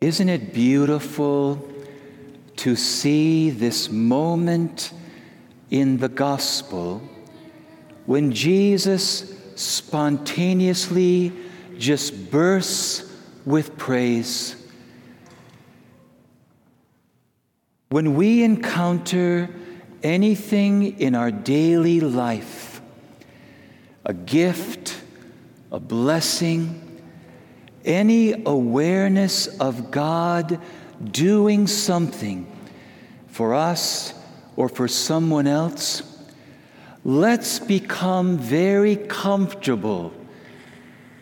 Isn't it beautiful to see this moment in the gospel when Jesus spontaneously just bursts with praise? When we encounter anything in our daily life, a gift, a blessing, any awareness of God doing something for us or for someone else, let's become very comfortable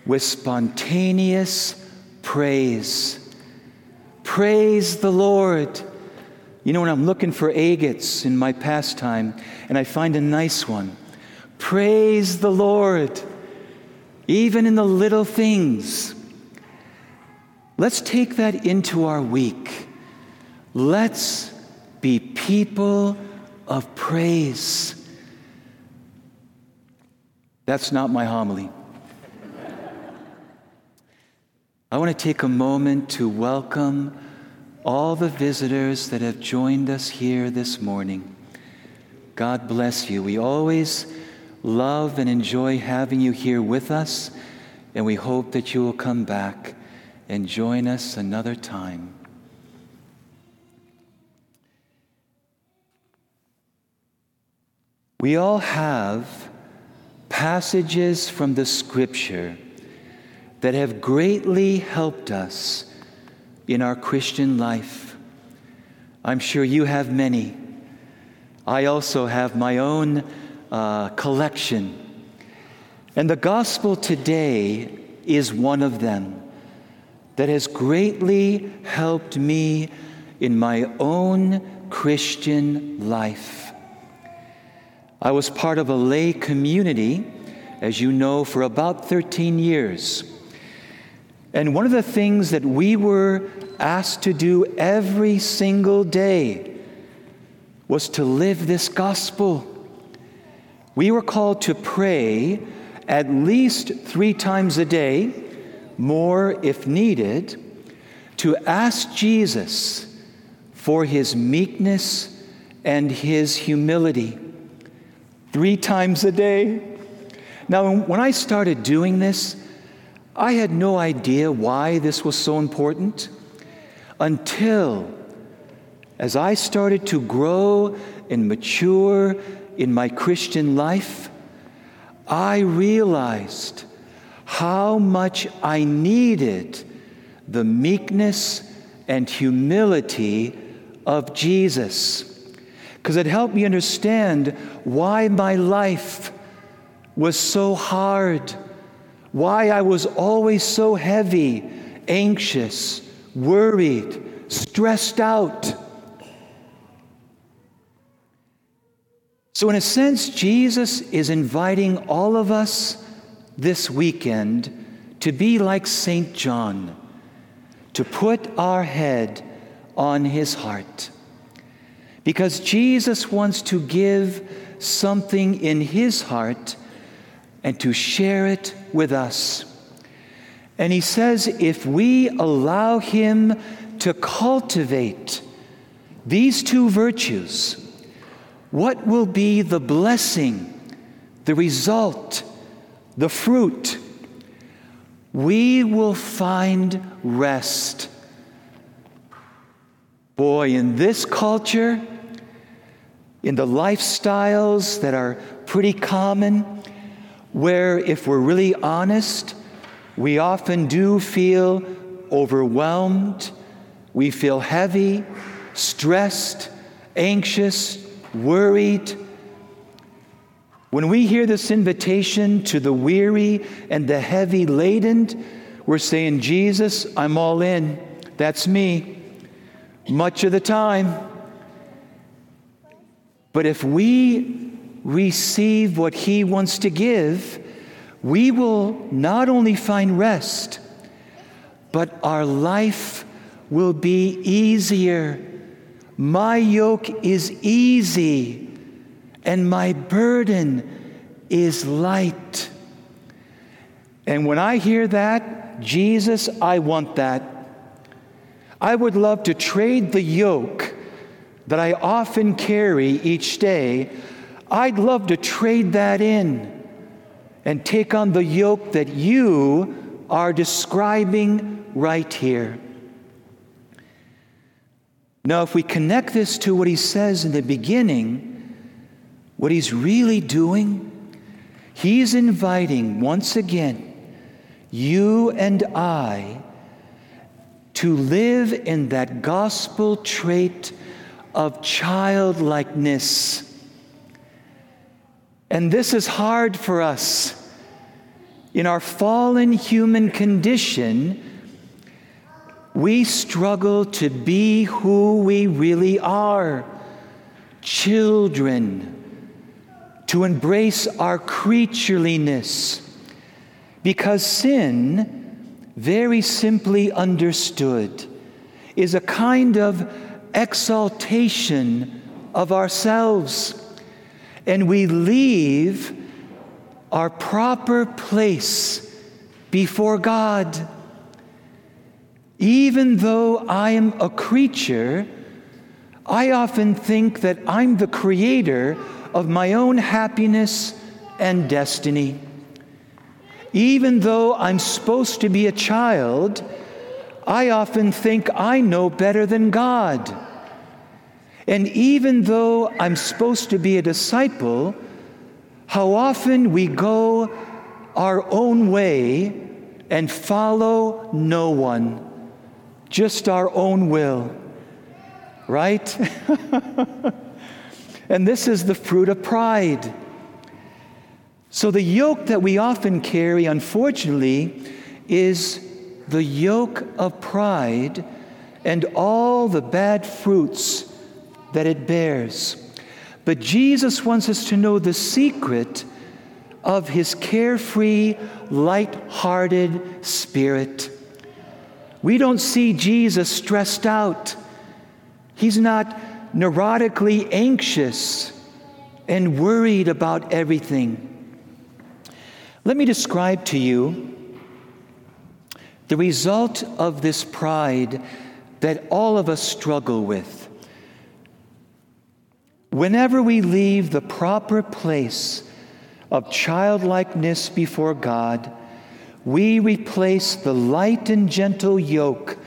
with spontaneous praise. Praise the Lord. You know, when I'm looking for agates in my pastime and I find a nice one, praise the Lord, even in the little things. Let's take that into our week. Let's be people of praise. That's not my homily. I want to take a moment to welcome all the visitors that have joined us here this morning. God bless you. We always love and enjoy having you here with us, and we hope that you will come back and join us another time. We all have passages from the scripture that have greatly helped us in our Christian life. I'm sure you have many. I also have my own uh, collection. And the gospel today is one of them that has greatly helped me in my own Christian life. I was part of a lay community, as you know, for about 13 years. And one of the things that we were asked to do every single day was to live this gospel. We were called to pray at least three times a day more if needed, to ask Jesus for his meekness and his humility three times a day. Now, when I started doing this, I had no idea why this was so important until as I started to grow and mature in my Christian life, I realized how much I needed the meekness and humility of Jesus. Because it helped me understand why my life was so hard, why I was always so heavy, anxious, worried, stressed out. So, in a sense, Jesus is inviting all of us this weekend to be like St. John, to put our head on his heart. Because Jesus wants to give something in his heart and to share it with us. And he says, if we allow him to cultivate these two virtues, what will be the blessing, the result, the fruit, we will find rest. Boy, in this culture, in the lifestyles that are pretty common, where if we're really honest, we often do feel overwhelmed, we feel heavy, stressed, anxious, worried when we hear this invitation to the weary and the heavy laden, we're saying, Jesus, I'm all in. That's me. Much of the time. But if we receive what He wants to give, we will not only find rest, but our life will be easier. My yoke is easy and my burden is light. And when I hear that, Jesus, I want that. I would love to trade the yoke that I often carry each day. I'd love to trade that in and take on the yoke that you are describing right here. Now, if we connect this to what he says in the beginning, what he's really doing, he's inviting once again you and I to live in that gospel trait of childlikeness. And this is hard for us. In our fallen human condition, we struggle to be who we really are children, to embrace our creatureliness. Because sin, very simply understood, is a kind of exaltation of ourselves. And we leave our proper place before God. Even though I am a creature, I often think that I'm the creator of my own happiness and destiny. Even though I'm supposed to be a child, I often think I know better than God. And even though I'm supposed to be a disciple, how often we go our own way and follow no one just our own will, right? and this is the fruit of pride. So, the yoke that we often carry, unfortunately, is the yoke of pride and all the bad fruits that it bears. But Jesus wants us to know the secret of his carefree, light-hearted spirit. We don't see Jesus stressed out. He's not neurotically anxious and worried about everything. Let me describe to you the result of this pride that all of us struggle with. Whenever we leave the proper place of childlikeness before God, we replace the light and gentle yoke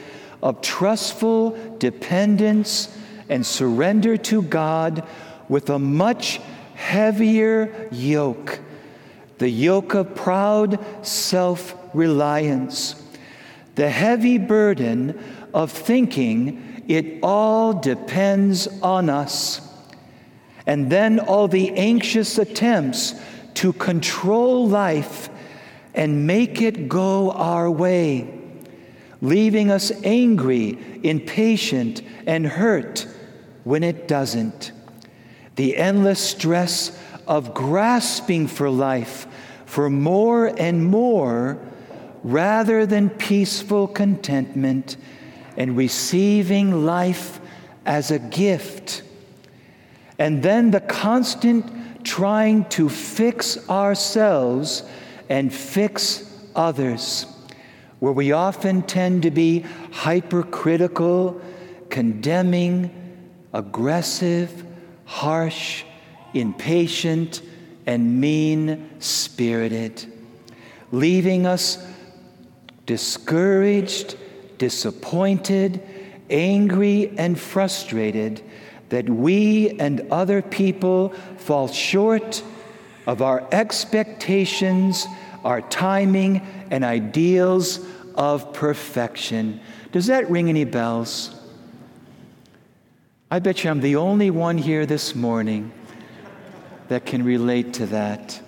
of trustful dependence and surrender to God with a much heavier yoke, the yoke of proud self reliance, the heavy burden of thinking it all depends on us, and then all the anxious attempts to control life and make it go our way, leaving us angry, impatient, and hurt when it doesn't. The endless stress of grasping for life, for more and more, rather than peaceful contentment and receiving life as a gift. And then the constant trying to fix ourselves and fix others, where we often tend to be hypercritical, condemning, aggressive, harsh, impatient, and mean spirited, leaving us discouraged, disappointed, angry, and frustrated that we and other people fall short of our expectations, our timing, and ideals of perfection. Does that ring any bells? I bet you I'm the only one here this morning that can relate to that.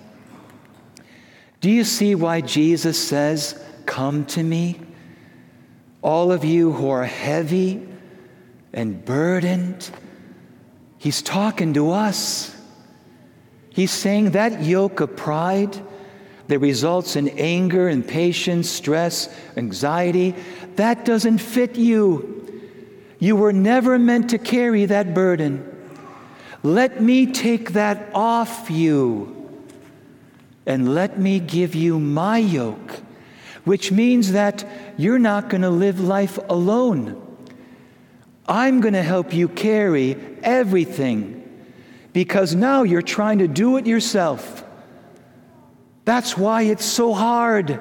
Do you see why Jesus says, Come to me? All of you who are heavy and burdened, He's talking to us. He's saying that yoke of pride that results in anger, impatience, stress, anxiety, that doesn't fit you. You were never meant to carry that burden. Let me take that off you and let me give you my yoke, which means that you're not going to live life alone. I'm going to help you carry everything because now you're trying to do it yourself. That's why it's so hard.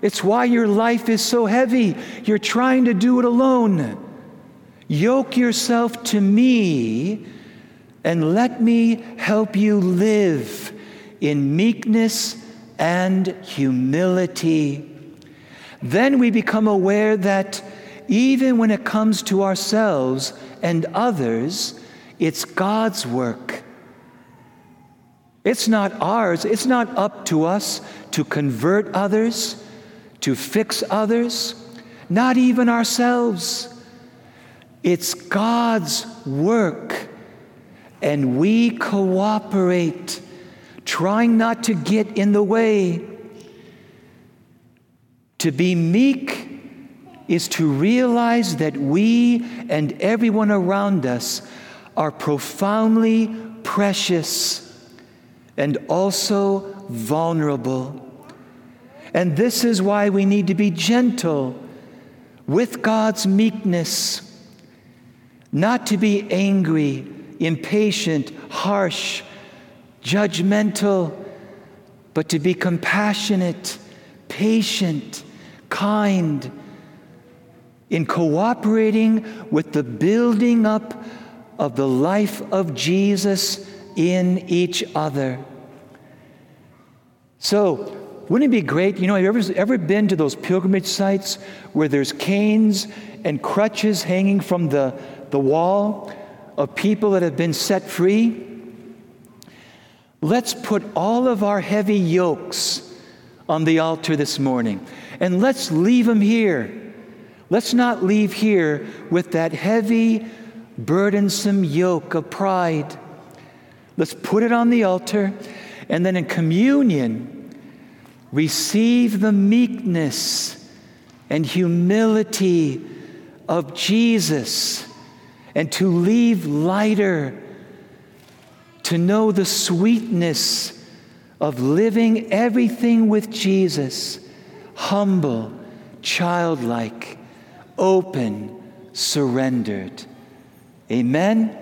It's why your life is so heavy. You're trying to do it alone. Yoke yourself to me and let me help you live in meekness and humility. Then we become aware that even when it comes to ourselves and others, it's God's work. It's not ours. It's not up to us to convert others, to fix others, not even ourselves. It's God's work. And we cooperate, trying not to get in the way. To be meek is to realize that we and everyone around us are profoundly precious and also vulnerable. And this is why we need to be gentle with God's meekness, not to be angry, impatient, harsh, judgmental, but to be compassionate, patient, kind, in cooperating with the building up of the life of Jesus in each other. So, wouldn't it be great? You know, have you ever, ever been to those pilgrimage sites where there's canes and crutches hanging from the, the wall of people that have been set free? Let's put all of our heavy yokes on the altar this morning and let's leave them here. Let's not leave here with that heavy, burdensome yoke of pride. Let's put it on the altar and then in communion, receive the meekness and humility of Jesus and to leave lighter, to know the sweetness of living everything with Jesus, humble, childlike open, surrendered. Amen.